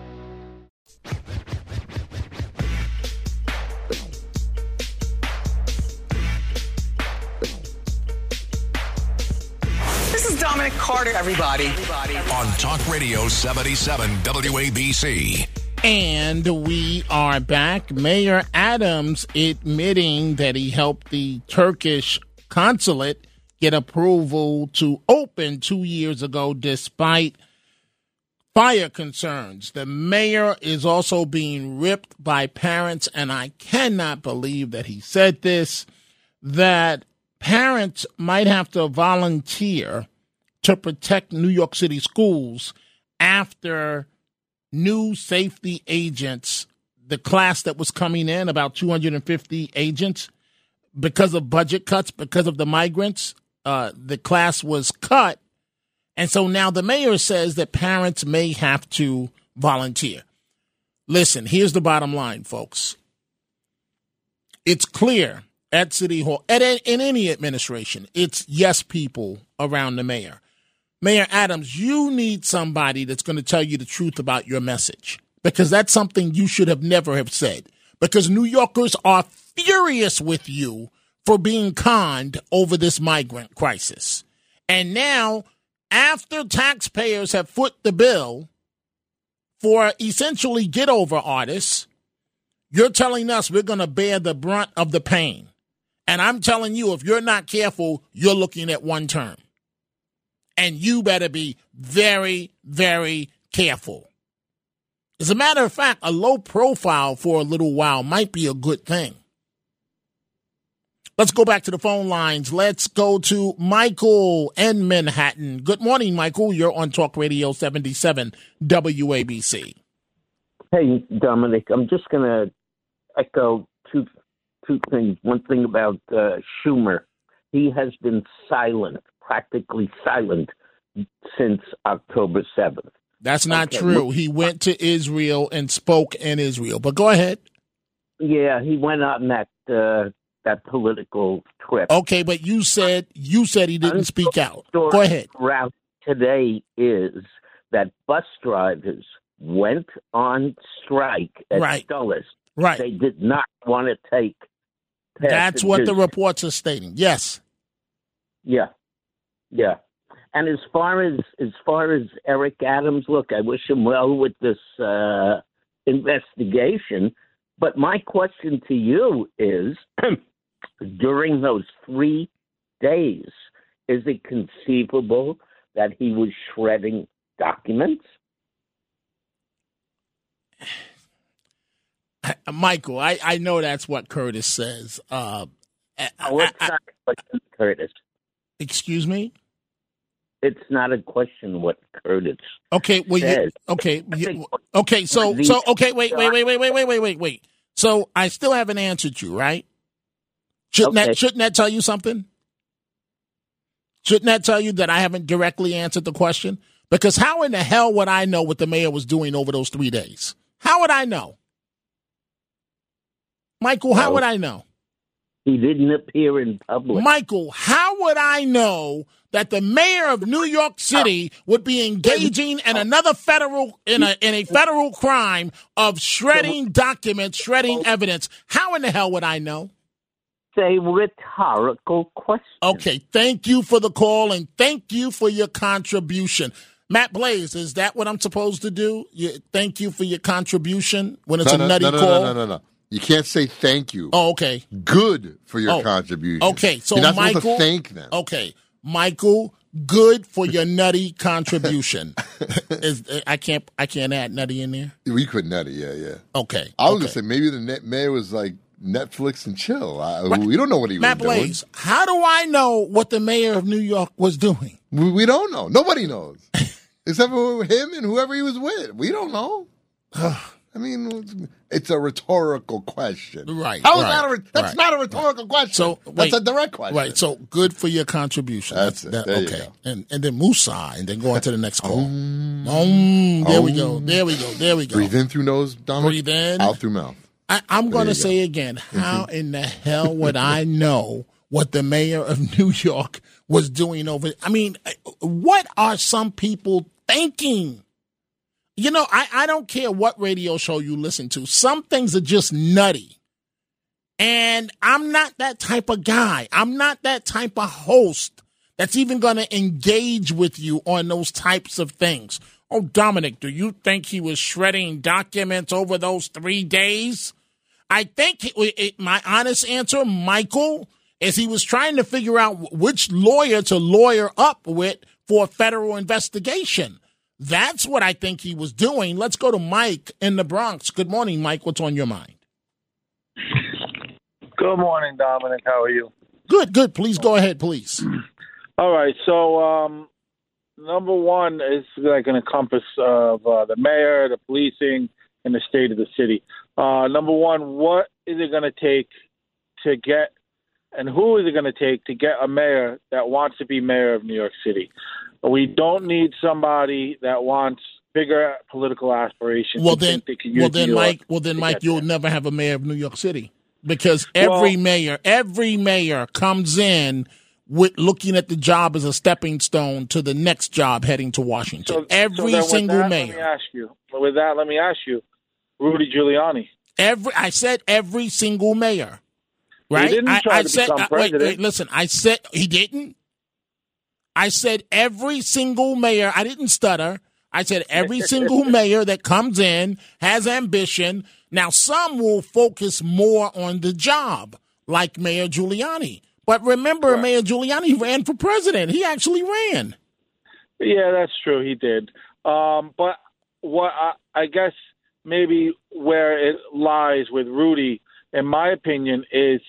[SPEAKER 1] This is Dominic Carter, everybody.
[SPEAKER 2] On Talk Radio 77 WABC.
[SPEAKER 3] And we are back. Mayor Adams admitting that he helped the Turkish consulate get approval to open two years ago despite fire concerns. The mayor is also being ripped by parents, and I cannot believe that he said this that parents might have to volunteer to protect New York City schools after new safety agents, the class that was coming in, about 250 agents, because of budget cuts, because of the migrants, uh, the class was cut. And so now the mayor says that parents may have to volunteer. Listen, here's the bottom line, folks. It's clear at City Hall, at in any administration, it's yes people around the mayor. Mayor Adams, you need somebody that's going to tell you the truth about your message because that's something you should have never have said. Because New Yorkers are furious with you for being conned over this migrant crisis. And now, after taxpayers have foot the bill for essentially get over artists, you're telling us we're going to bear the brunt of the pain. And I'm telling you, if you're not careful, you're looking at one term. And you better be very, very careful. As a matter of fact, a low profile for a little while might be a good thing. Let's go back to the phone lines. Let's go to Michael in Manhattan. Good morning, Michael. You're on Talk Radio 77 WABC.
[SPEAKER 14] Hey, Dominic, I'm just going to echo two two things. One thing about uh, Schumer, he has been silent, practically silent, since October 7th.
[SPEAKER 3] That's not
[SPEAKER 14] Okay,
[SPEAKER 3] true. He went to Israel and spoke in Israel. But go ahead.
[SPEAKER 14] Yeah, he went on that uh, that political trip.
[SPEAKER 3] Okay, but you said you said he didn't speak out. Go ahead.
[SPEAKER 14] Route today is that bus drivers went on strike at
[SPEAKER 3] Right.
[SPEAKER 14] Dulles.
[SPEAKER 3] Right.
[SPEAKER 14] They did not want to take.
[SPEAKER 3] That's what the reports are stating. Yes.
[SPEAKER 14] Yeah, yeah. And as far as as far as Eric Adams, look, I wish him well with this uh, investigation. But my question to you is: during those three days, is it conceivable that he was shredding documents?
[SPEAKER 3] Michael, I, I know that's what Curtis says. Uh,
[SPEAKER 14] Oh, not a question, Curtis.
[SPEAKER 3] excuse me?
[SPEAKER 14] It's not a question what Curtis
[SPEAKER 3] Okay, well, you, okay, you- okay. So, so, okay. Wait, wait, wait, wait, wait, wait, wait, wait, wait. So, I still haven't answered you, right? Shouldn't
[SPEAKER 14] Okay.
[SPEAKER 3] that shouldn't that tell you something? Shouldn't that tell you that I haven't directly answered the question? Because how in the hell would I know what the mayor was doing over those three days? How would I know, Michael? How would I know?
[SPEAKER 14] He didn't appear in public.
[SPEAKER 3] Michael, how would I know that the mayor of New York City would be engaging in another federal in a in a federal crime of shredding documents, shredding evidence? How in the hell would I know?
[SPEAKER 14] It's a rhetorical question.
[SPEAKER 3] Okay, thank you for the call and thank you for your contribution. Matt Blaze, is that what I'm supposed to do? You, thank you for your contribution when it's
[SPEAKER 15] no,
[SPEAKER 3] a
[SPEAKER 15] no,
[SPEAKER 3] nutty
[SPEAKER 15] no, no,
[SPEAKER 3] call.
[SPEAKER 15] No, no, no, no. You can't say thank you.
[SPEAKER 3] Oh, okay.
[SPEAKER 15] Good for your
[SPEAKER 3] Oh,
[SPEAKER 15] contribution.
[SPEAKER 3] Okay, so
[SPEAKER 15] You're not
[SPEAKER 3] Michael,
[SPEAKER 15] supposed to thank them.
[SPEAKER 3] Okay, Michael, good for your nutty contribution. Is, I can't I can't add nutty in there.
[SPEAKER 15] We could nutty, yeah, yeah.
[SPEAKER 3] Okay,
[SPEAKER 15] I was
[SPEAKER 3] okay.
[SPEAKER 15] gonna say maybe the net mayor was like Netflix and chill. I, We don't know what he
[SPEAKER 3] Matt
[SPEAKER 15] was doing.
[SPEAKER 3] Blaze, how do I know what the mayor of New York was doing?
[SPEAKER 15] We, we don't know. Nobody knows, except for him and whoever he was with. We don't know. I mean, it's a rhetorical question.
[SPEAKER 3] Right.
[SPEAKER 15] How is
[SPEAKER 3] right,
[SPEAKER 15] that a, that's
[SPEAKER 3] right.
[SPEAKER 15] not a rhetorical question.
[SPEAKER 3] So
[SPEAKER 15] that's
[SPEAKER 3] wait,
[SPEAKER 15] a direct question.
[SPEAKER 3] Right. So good for your contribution.
[SPEAKER 15] That's it. You
[SPEAKER 3] okay. And and then Musa, and then go on to the next call. Um, there we go. There we go. There we go.
[SPEAKER 15] Breathe in through nose, Dominic.
[SPEAKER 3] Breathe in.
[SPEAKER 15] Out through mouth.
[SPEAKER 3] I, I'm going to
[SPEAKER 15] you go.
[SPEAKER 3] say again, mm-hmm. how in the hell would I know what the mayor of New York was doing over? I mean, what are some people thinking? You know, I, I don't care what radio show you listen to. Some things are just nutty. And I'm not that type of guy. I'm not that type of host that's even going to engage with you on those types of things. Oh, Dominic, do you think he was shredding documents over those three days? I think it, it, my honest answer, Michael, is he was trying to figure out which lawyer to lawyer up with for a federal investigation. That's what I think he was doing. Let's go to Mike in the Bronx. Good morning, Mike. What's on your mind?
[SPEAKER 16] Good morning, Dominic. How are you?
[SPEAKER 3] Good, good. Please go ahead, please.
[SPEAKER 16] All right. So, um, number one is like an encompass of uh, the mayor, the policing, and the state of the city. Uh, number one, what is it going to take to get, and who is it going to take to get a mayor that wants to be mayor of New York City? We don't need somebody that wants bigger political aspirations.
[SPEAKER 3] Well then,
[SPEAKER 16] think they can
[SPEAKER 3] well then,
[SPEAKER 16] New York
[SPEAKER 3] Mike. Well then, Mike. You'll never have a mayor of New York City because every
[SPEAKER 16] Well-
[SPEAKER 3] mayor, every mayor comes in with looking at the job as a stepping stone to the next job heading to Washington.
[SPEAKER 16] So- so
[SPEAKER 3] every
[SPEAKER 16] with
[SPEAKER 3] single
[SPEAKER 16] that, Let me
[SPEAKER 3] mayor.
[SPEAKER 16] ask you. With that, let me ask you, Rudy Giuliani.
[SPEAKER 3] Every I said every single mayor. Right?
[SPEAKER 16] He didn't
[SPEAKER 3] I,
[SPEAKER 16] try
[SPEAKER 3] I
[SPEAKER 16] to
[SPEAKER 3] said
[SPEAKER 16] become
[SPEAKER 3] uh, wait,
[SPEAKER 16] president.
[SPEAKER 3] wait, listen, I said he didn't. I said every single mayor, I didn't stutter. I said every single mayor that comes in has ambition. Now some will focus more on the job, like Mayor Giuliani. But remember, Mayor Giuliani ran for president. He actually ran.
[SPEAKER 16] Yeah, that's true. He did. Um, but what I, I guess maybe where it lies with Rudy, in my opinion, is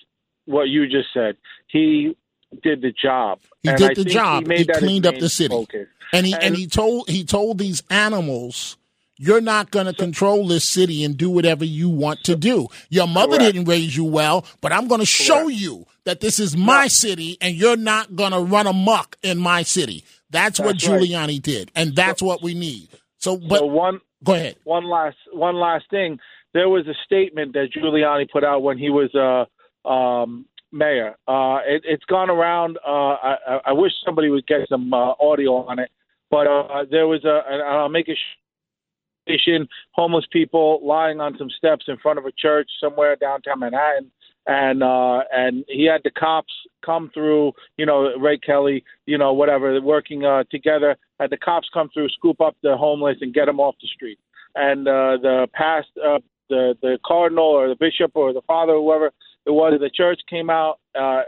[SPEAKER 16] what you just said. He did the job.
[SPEAKER 3] He
[SPEAKER 16] And
[SPEAKER 3] did
[SPEAKER 16] I
[SPEAKER 3] the job.
[SPEAKER 16] made
[SPEAKER 3] He,
[SPEAKER 16] that
[SPEAKER 3] cleaned up the city,
[SPEAKER 16] focus.
[SPEAKER 3] and he and,
[SPEAKER 16] And-
[SPEAKER 3] he told he told these animals, "You're not going to control this city and do whatever you want to do. Your mother
[SPEAKER 16] Correct.
[SPEAKER 3] didn't raise you well, but I'm going to show you that this is my city, and you're not going to run amok in my city." That's, what
[SPEAKER 16] That's right.
[SPEAKER 3] Giuliani did, and that's what we need. So, but
[SPEAKER 16] so one
[SPEAKER 3] go ahead.
[SPEAKER 16] One last one last thing. There was a statement that Giuliani put out when he was uh, um, mayor. Uh, it, it's gone around. Uh, I, I- wish somebody would get some uh, audio on it. But uh, there was a, I'll make it station, homeless people lying on some steps in front of a church somewhere downtown Manhattan, and uh, and he had the cops come through, you know, Ray Kelly, you know, whatever, working uh, together. Had the cops come through, scoop up the homeless, and get them off the street. And uh, the past, uh, the the cardinal or the bishop or the father, whoever it was, the church came out, uh,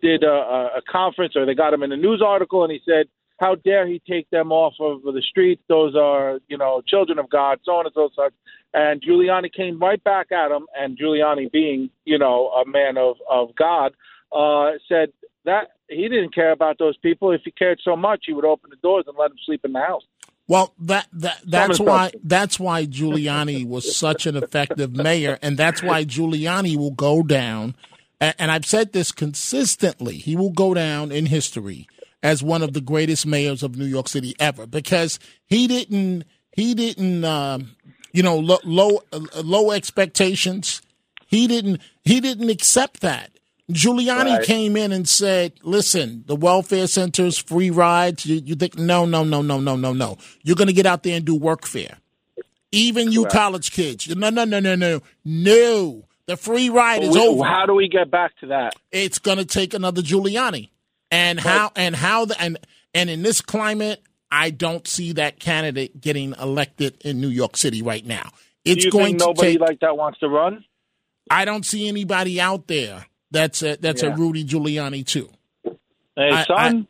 [SPEAKER 16] did a, a conference, or they got him in a news article, and he said how dare he take them off of the streets? Those are, you know, children of God, so on and so forth. And Giuliani came right back at him, and Giuliani, being, you know, a man of of God, uh, said that he didn't care about those people. If he cared so much, he would open the doors and let them sleep in the house.
[SPEAKER 3] Well, that that that's why that's why Giuliani was such an effective mayor, and that's why Giuliani will go down. a- And I've said this consistently. He will go down in history as one of the greatest mayors of New York City ever because he didn't he didn't um, you know low low, uh, low expectations. He didn't he didn't accept that. Giuliani
[SPEAKER 16] Right.
[SPEAKER 3] came in and said, "Listen, the welfare centers, free rides. You, you think no, no, no, no, no, no, no. You're going to get out there and do workfare. Even you
[SPEAKER 16] Correct.
[SPEAKER 3] college kids, no, no, no, no, no, no. The free ride is
[SPEAKER 16] We-
[SPEAKER 3] over.
[SPEAKER 16] How do we get back to that?
[SPEAKER 3] It's going to take another Giuliani, and how and how the and and in this climate, I don't see that candidate getting elected in New York City right now. It's going to
[SPEAKER 16] nobody
[SPEAKER 3] take.
[SPEAKER 16] like that wants to run?
[SPEAKER 3] I don't see anybody out there that's a, that's
[SPEAKER 16] Yeah.
[SPEAKER 3] a Rudy Giuliani too.
[SPEAKER 16] Hey,
[SPEAKER 3] I-
[SPEAKER 16] son.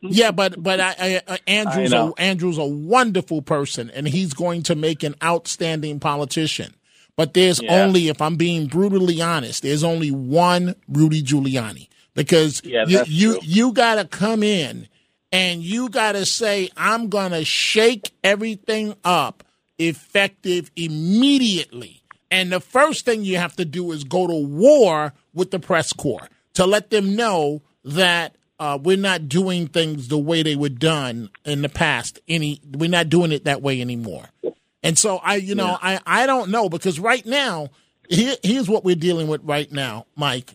[SPEAKER 3] Yeah, but but I, I, uh, Andrew's
[SPEAKER 16] I
[SPEAKER 3] a. Andrew's a wonderful person, and he's going to make an outstanding politician. But there's
[SPEAKER 16] Yeah.
[SPEAKER 3] only, if I'm being brutally honest, there's only one Rudy Giuliani because
[SPEAKER 16] Yeah,
[SPEAKER 3] you you
[SPEAKER 16] true.
[SPEAKER 3] you got to come in and you got to say I'm going to shake everything up effective immediately. And the first thing you have to do is go to war with the press corps to let them know that uh, we're not doing things the way they were done in the past. Any, we're not doing it that way anymore. And so I, you know, I, I don't know because right now, here, here's what we're dealing with right now, Mike.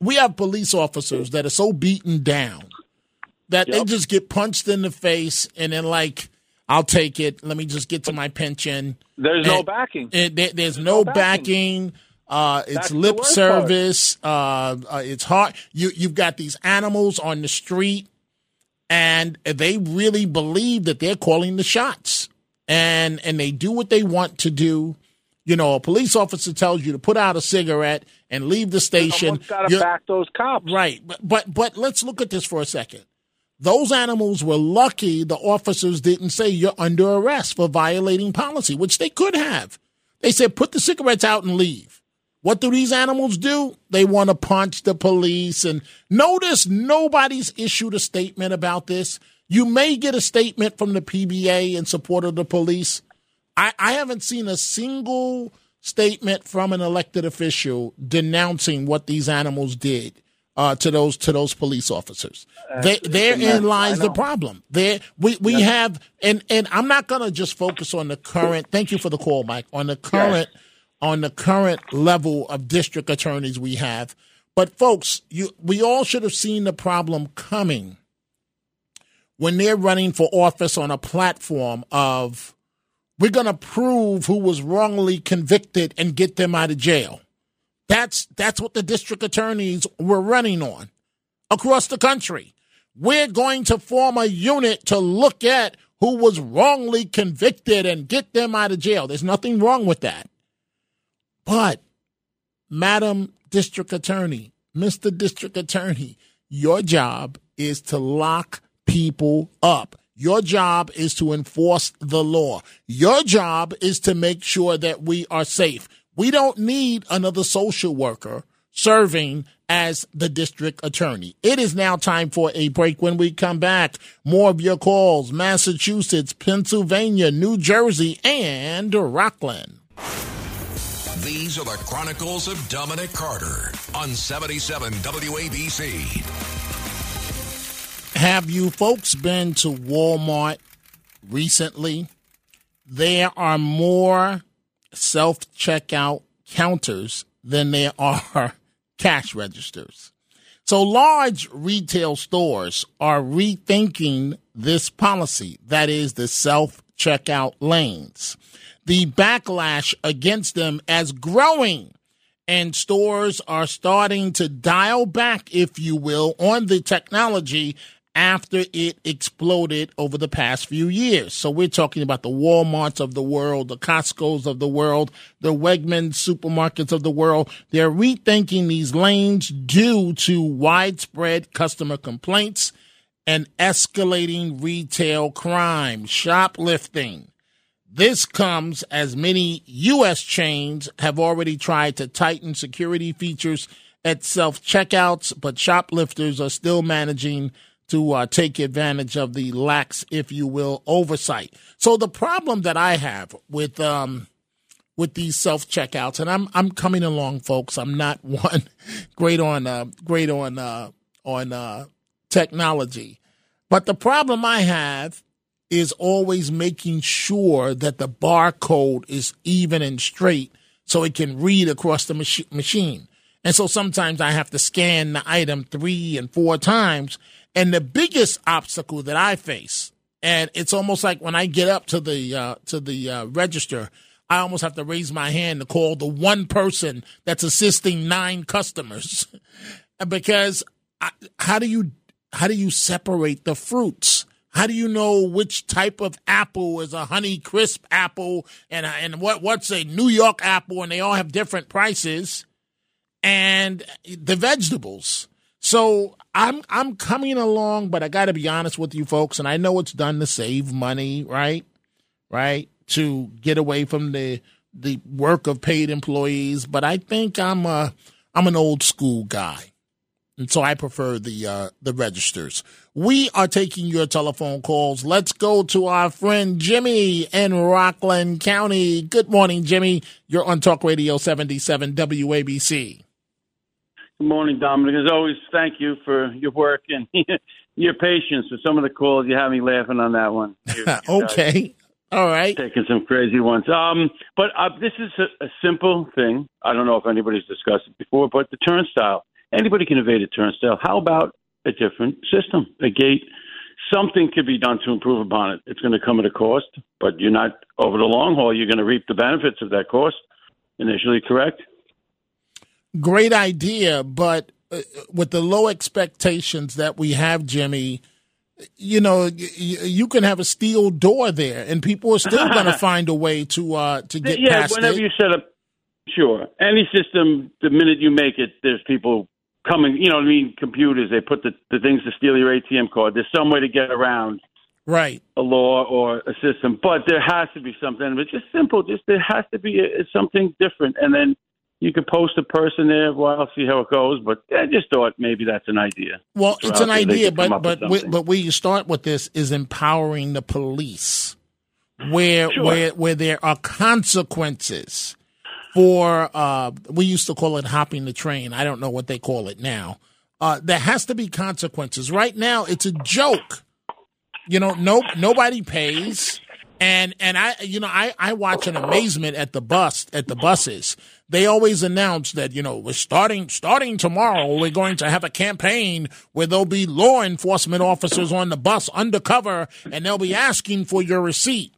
[SPEAKER 3] We have police officers that are so beaten down that they just get punched in the face and then like, I'll take it. Let me just get to my pension.
[SPEAKER 16] There's no backing.
[SPEAKER 3] and there- there's no backing. Uh, it's
[SPEAKER 16] That's
[SPEAKER 3] lip service. Uh, uh, it's hard. You you've got these animals on the street, and they really believe that they're calling the shots, and and they do what they want to do. You know, a police officer tells you to put out a cigarette and leave the station.
[SPEAKER 16] Got to back those cops.
[SPEAKER 3] Right, but, but but let's look at this for a second. Those animals were lucky the officers didn't say you're under arrest for violating policy, which they could have. They said put the cigarettes out and leave. What do these animals do? They want to punch the police. And notice nobody's issued a statement about this. You may get a statement from the PBA in support of the police. I, I haven't seen a single statement from an elected official denouncing what these animals did uh, to those to those police officers. They, therein lies the problem. There we we have and and I'm not going to just focus on the current. Thank you for the call, Mike. On the current on the current level of district attorneys we have, but folks, you we all should have seen the problem coming when they're running for office on a platform of we're going to prove who was wrongly convicted and get them out of jail. That's that's what the district attorneys were running on across the country. We're going to form a unit to look at who was wrongly convicted and get them out of jail. There's nothing wrong with that. But Madam District Attorney, Mr. District Attorney, your job is to lock people up. Your job is to enforce the law. Your job is to make sure that we are safe. We don't need another social worker serving as the district attorney. It is now time for a break. When we come back, more of your calls Massachusetts, Pennsylvania, New Jersey, and Rockland.
[SPEAKER 2] These are the Chronicles of Dominic Carter on 77 WABC.
[SPEAKER 3] Have you folks been to Walmart recently? There are more self checkout counters than there are cash registers. So large retail stores are rethinking this policy that is the self checkout lanes. The backlash against them as growing and stores are starting to dial back, if you will, on the technology after it exploded over the past few years. So we're talking about the Walmarts of the world, the Costco's of the world, the Wegmans supermarkets of the world. They're rethinking these lanes due to widespread customer complaints and escalating retail crime, shoplifting. This comes as many U.S. chains have already tried to tighten security features at self checkouts, but shoplifters are still managing to uh, take advantage of the lax, if you will, oversight. So the problem that I have with um, with these self checkouts, and I'm I'm coming along, folks. I'm not one great on uh, great on uh, on uh, technology, but the problem I have is always making sure that the barcode is even and straight so it can read across the machi- machine. And so sometimes I have to scan the item three and four times. And the biggest obstacle that I face, and it's almost like when I get up to the uh, to the uh, register, I almost have to raise my hand to call the one person that's assisting nine customers, because I, how do you how do you separate the fruits? How do you know which type of apple is a Honey Crisp apple and and what what's a New York apple? And they all have different prices, and the vegetables. So I'm I'm coming along, but I got to be honest with you folks, and I know it's done to save money, right? Right to get away from the the work of paid employees, but I think I'm a I'm an old school guy. And so I prefer the uh, the registers. We are taking your telephone calls. Let's go to our friend Jimmy in Rockland County. Good morning, Jimmy. You're on Talk Radio 77 WABC.
[SPEAKER 17] Good morning, Dominic. As always, thank you for your work and your patience with some of the calls. You have me laughing on that one.
[SPEAKER 3] okay. All right.
[SPEAKER 17] Taking some crazy ones. Um, but uh, this is a, a simple thing. I don't know if anybody's discussed it before, but the turnstile Anybody can evade a turnstile. How about a different system, a gate? Something could be done to improve upon it. It's going to come at a cost, but you're not over the long haul. You're going to reap the benefits of that cost. Initially, correct?
[SPEAKER 3] Great idea, but uh, with the low expectations that we have, Jimmy, you know, you, can have a steel door there, and people are still going to find a way to uh, to get it.
[SPEAKER 17] yeah,
[SPEAKER 3] past
[SPEAKER 17] whenever
[SPEAKER 3] it.
[SPEAKER 17] you set up, sure, any system, the minute you make it, there's people coming, you know what I mean, computers, they put the, the things to steal your ATM card. There's some way to get around
[SPEAKER 3] right
[SPEAKER 17] a law or a system, but there has to be something. It's just simple. Just there has to be a, something different, and then you could post a person there. Well, I'll see how it goes, but I just thought maybe that's an idea.
[SPEAKER 3] Well, it's an idea, but but we, but where you start with this is empowering the police, where
[SPEAKER 17] Sure.
[SPEAKER 3] where where there are consequences for uh, we used to call it hopping the train. I don't know what they call it now. Uh, there has to be consequences. Right now, it's a joke. You know, no nobody pays. And and I you know I, I watch an amazement at the bus at the buses. They always announce that you know we're starting starting tomorrow. We're going to have a campaign where there'll be law enforcement officers on the bus undercover, and they'll be asking for your receipt.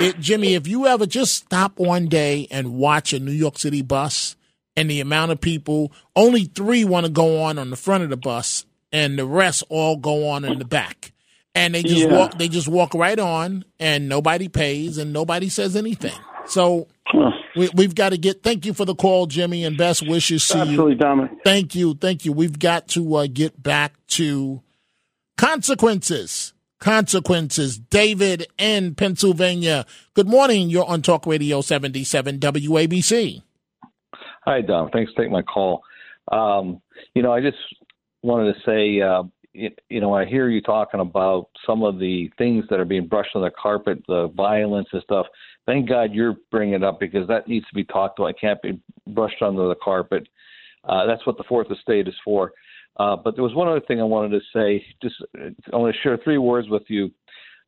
[SPEAKER 3] It, Jimmy, if you ever just stop one day and watch a New York City bus, and the amount of people, only three want to go on on the front of the bus, and the rest all go on in the back and they just
[SPEAKER 17] Yeah.
[SPEAKER 3] walk they just walk right on and nobody pays and nobody says anything so we, we've got to get thank you for the call jimmy and best wishes to you.
[SPEAKER 17] Absolutely,
[SPEAKER 3] you
[SPEAKER 17] Dominic.
[SPEAKER 3] thank you thank you we've got to uh, get back to consequences consequences david in pennsylvania good morning you're on talk radio 77 wabc
[SPEAKER 18] Hi, Dom. Thanks for taking my call. Um, you know, I just wanted to say, uh, you, you know, I hear you talking about some of the things that are being brushed on the carpet, the violence and stuff. Thank God you're bringing it up because that needs to be talked about. It can't be brushed under the carpet. Uh, that's what the fourth estate is for. Uh, but there was one other thing I wanted to say. Just I want to share three words with you.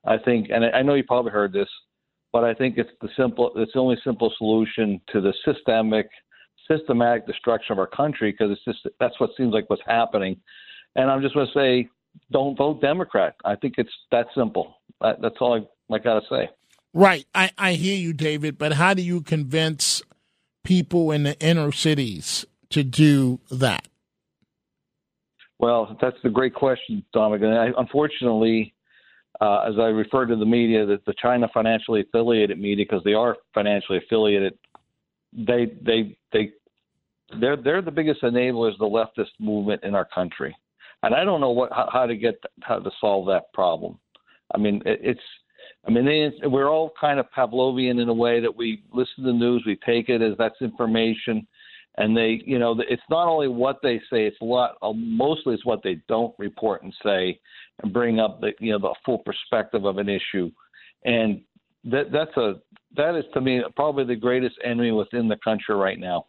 [SPEAKER 18] I think, and I know you probably heard this, but I think it's the simple. It's the only simple solution to the systemic systematic destruction of our country because it's just that's what seems like what's happening. And I'm just going to say, don't vote Democrat. I think it's that simple. That, that's all I, I got to say.
[SPEAKER 3] Right. I, I hear you, David, but how do you convince people in the inner cities to do that?
[SPEAKER 18] Well, that's a great question, Dominic. And I, unfortunately, uh, as I refer to the media, that the China financially affiliated media, because they are financially affiliated, they they they they're they're the biggest enablers of the leftist movement in our country, and I don't know what how, how to get how to solve that problem. I mean, it, it's I mean they, we're all kind of Pavlovian in a way that we listen to the news, we take it as that's information, and they you know it's not only what they say, it's a lot uh, mostly it's what they don't report and say, and bring up the you know the full perspective of an issue, and that that's a that is to me probably the greatest enemy within the country right now.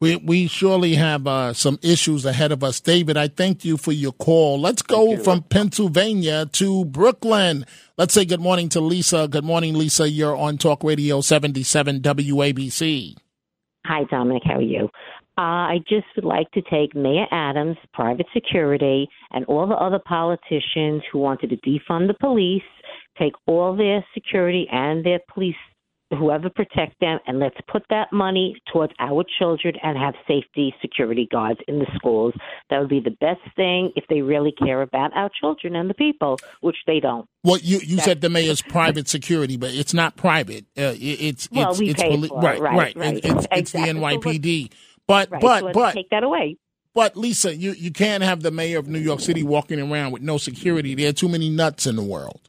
[SPEAKER 3] We we surely have uh, some issues ahead of us, David. I thank you for your call. Let's go from Pennsylvania to Brooklyn. Let's say good morning to Lisa. Good morning, Lisa. You're on Talk Radio 77 WABC.
[SPEAKER 19] Hi, Dominic. How are you?
[SPEAKER 20] Uh, I just would like to take Mayor Adams, private security, and all the other politicians who wanted to defund the police, take all their security and their police, whoever protect them, and let's put that money towards our children and have safety security guards in the schools. That would be the best thing if they really care about our children and the people, which they don't.
[SPEAKER 3] Well, you, you said the mayor's private security, but it's not private. Uh, it, it's
[SPEAKER 20] Well,
[SPEAKER 3] it's
[SPEAKER 20] we
[SPEAKER 3] it's
[SPEAKER 20] pay
[SPEAKER 3] poli-
[SPEAKER 20] for it.
[SPEAKER 3] right,
[SPEAKER 20] Right, right.
[SPEAKER 3] It- It's, it's the
[SPEAKER 20] Exactly. So let's-
[SPEAKER 3] NYPD. But
[SPEAKER 20] Right,
[SPEAKER 3] but
[SPEAKER 20] so
[SPEAKER 3] but
[SPEAKER 20] take that away.
[SPEAKER 3] But Lisa, you you can't have the mayor of New York City walking around with no security. There are too many nuts in the world.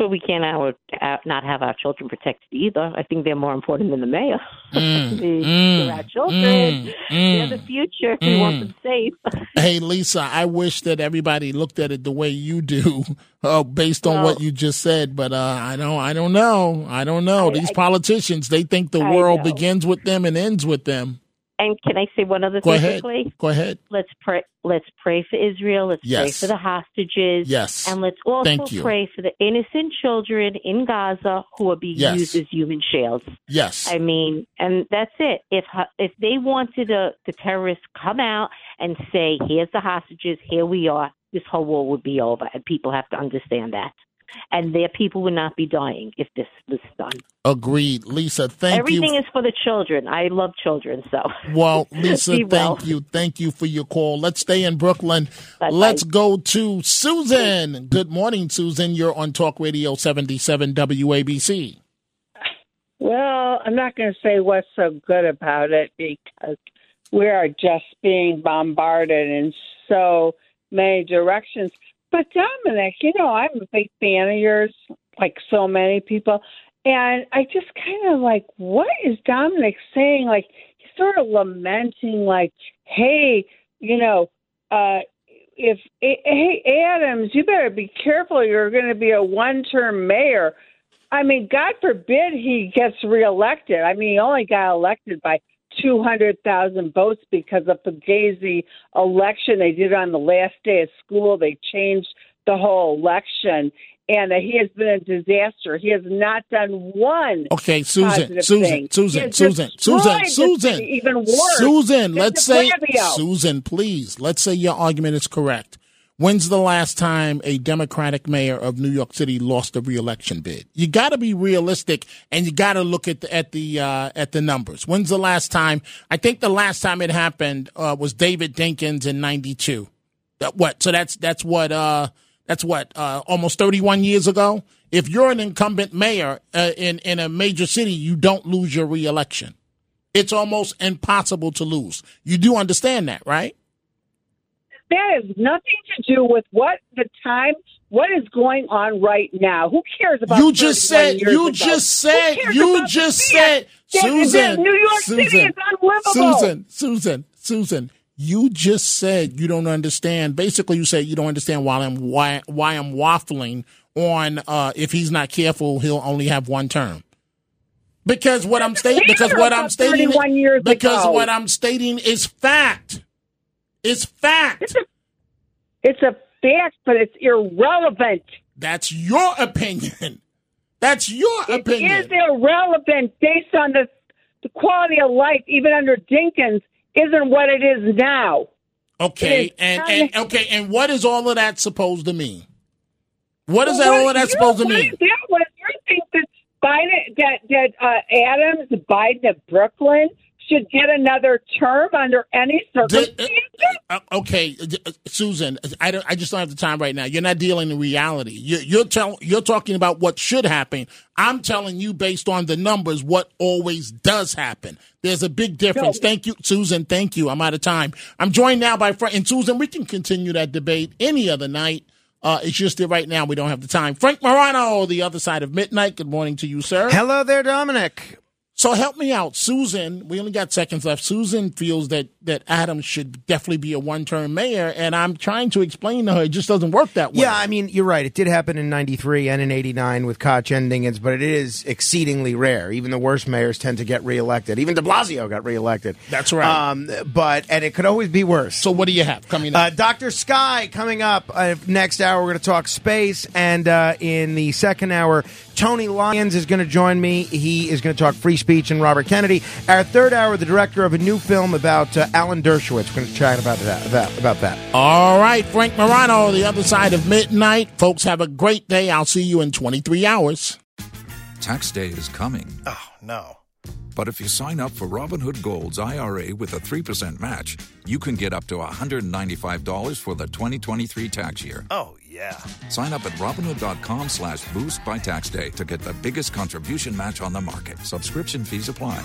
[SPEAKER 20] But we can't our, uh, not have our children protected either. I think they're more important than the mayor.
[SPEAKER 3] Mm,
[SPEAKER 20] They-
[SPEAKER 3] mm,
[SPEAKER 20] they're our children.
[SPEAKER 3] mm,
[SPEAKER 20] They're
[SPEAKER 3] mm,
[SPEAKER 20] the future. We want
[SPEAKER 3] mm.
[SPEAKER 20] them safe.
[SPEAKER 3] Hey, Lisa, I wish that everybody looked at it the way you do, uh, based on
[SPEAKER 20] Well-
[SPEAKER 3] what you just said. But uh, I don't, I don't know. I don't know. These politicians, they think the
[SPEAKER 20] I
[SPEAKER 3] world
[SPEAKER 20] know.
[SPEAKER 3] begins with them and ends with them.
[SPEAKER 20] And can I say one other
[SPEAKER 3] Go
[SPEAKER 20] thing
[SPEAKER 3] ahead.
[SPEAKER 20] quickly?
[SPEAKER 3] Go ahead.
[SPEAKER 20] Let's pray. Let's pray for Israel. Let's pray for the hostages.
[SPEAKER 3] Yes.
[SPEAKER 20] And let's also pray for the innocent children in Gaza who are being
[SPEAKER 3] Yes.
[SPEAKER 20] used as human shields.
[SPEAKER 3] Yes.
[SPEAKER 20] I mean, and that's it. If if they wanted to, the terrorists come out and say, "Here's the hostages. Here we are," this whole war would be over, and people have to understand that. And their people would not be dying if this was done.
[SPEAKER 3] Agreed, Lisa. Thank
[SPEAKER 20] Everything
[SPEAKER 3] you.
[SPEAKER 20] Everything is for the children. I love children, so
[SPEAKER 3] Well, Lisa,
[SPEAKER 20] Be well.
[SPEAKER 3] thank you. Thank you for your call. Let's stay in Brooklyn. Let's go to Susan. Good morning, Susan. You're on Talk Radio 77 WABC.
[SPEAKER 19] Well, I'm not going to say what's so good about it because we are just being bombarded in so many directions. But Dominic, you know, I'm a big fan of yours, like so many people. And I just kind of like, what is Dominic saying? Like, he's sort of lamenting, like, hey, you know, uh, if, hey, Adams, you better be careful. You're going to be a one term mayor. I mean, God forbid he gets reelected. I mean, he only got elected by 200,000 votes because of the Fugazi election they did it on the last day of school. They changed the whole election, and he has been a disaster. He has not done one.
[SPEAKER 3] Okay, Susan, Susan, Susan, Susan, Susan, Susan,
[SPEAKER 19] even worse.
[SPEAKER 3] Susan. Let's say, Susan, please. Let's say your argument is correct. When's the last time a Democratic mayor of New York City lost a reelection bid? You got to be realistic, and you got to look at the at the uh, at the numbers. When's the last time? I think the last time it happened uh, was David Dinkins in '92. That what? So that's that's what uh, that's what uh, almost 31 years ago. If you're an incumbent mayor uh, in in a major city, you don't lose your reelection. It's almost impossible to lose. You do understand that, right?
[SPEAKER 19] That has nothing to do with what the time, what is going on right now. Who cares about?
[SPEAKER 3] You just said. You
[SPEAKER 19] ago?
[SPEAKER 3] just said. You just said.
[SPEAKER 19] that
[SPEAKER 3] Susan.
[SPEAKER 19] New York
[SPEAKER 3] Susan.
[SPEAKER 19] City is unlivable.
[SPEAKER 3] Susan. Susan. Susan. You just said you don't understand. Basically, you said you don't understand why I'm why why I'm waffling on. Uh, if he's not careful, he'll only have one term. Because what I'm stating, because what I'm stating,
[SPEAKER 19] 31 years
[SPEAKER 3] because
[SPEAKER 19] ago.
[SPEAKER 3] what I'm stating is fact. It's fact.
[SPEAKER 19] It's a fact, but it's irrelevant.
[SPEAKER 3] That's your opinion. That's your opinion.
[SPEAKER 19] It is irrelevant based on the the quality of life, even under Dinkins, isn't what it is now.
[SPEAKER 3] Okay,
[SPEAKER 19] It
[SPEAKER 3] and, and okay, and what is all of that supposed to mean? What is
[SPEAKER 19] Well,
[SPEAKER 3] that all of that supposed to mean?
[SPEAKER 19] Yeah, what you think that Biden, that that uh, Adams, Biden of Brooklyn should get another term under any circumstances?
[SPEAKER 3] Uh, okay, uh, Susan, I, don't, I just don't have the time right now. You're not dealing in reality. You're you're, tell, you're talking about what should happen. I'm telling you based on the numbers what always does happen. There's a big difference.
[SPEAKER 19] No.
[SPEAKER 3] Thank you, Susan. Thank you. I'm out of time. I'm joined now by Frank and Susan. We can continue that debate any other night. Uh, it's just that right now we don't have the time. Frank Morano, the other side of midnight. Good morning to you, sir.
[SPEAKER 21] Hello there, Dominic.
[SPEAKER 3] So help me out, Susan. We only got seconds left. Susan feels that that Adams should definitely be a one term mayor. And I'm trying to explain to her it just doesn't work that way.
[SPEAKER 22] Yeah, I mean, you're right. It did happen in 93 and in 89 with Koch and Dinkins, but it is exceedingly rare. Even the worst mayors tend to get reelected. Even de Blasio got reelected.
[SPEAKER 3] That's right.
[SPEAKER 22] Um, but, and it could always be worse.
[SPEAKER 3] So what do you have coming up?
[SPEAKER 22] Uh, Dr. Sky coming up uh, next hour. We're going to talk space. And uh, in the second hour, Tony Lyons is going to join me. He is going to talk free speech and Robert Kennedy. Our third hour, the director of a new film about uh, Alan Dershowitz. We're going to chat about that. About, about that.
[SPEAKER 3] All right, Frank Morano, the other side of midnight. Folks, have a great day. I'll see you in 23 hours.
[SPEAKER 23] Tax day is coming.
[SPEAKER 21] Oh, no.
[SPEAKER 23] But if you sign up for Robinhood Gold's IRA with a 3% match, you can get up to $195 for the 2023 tax year.
[SPEAKER 21] Oh, yeah.
[SPEAKER 23] Sign up at Robinhood.com slash boost by tax day to get the biggest contribution match on the market. Subscription fees apply.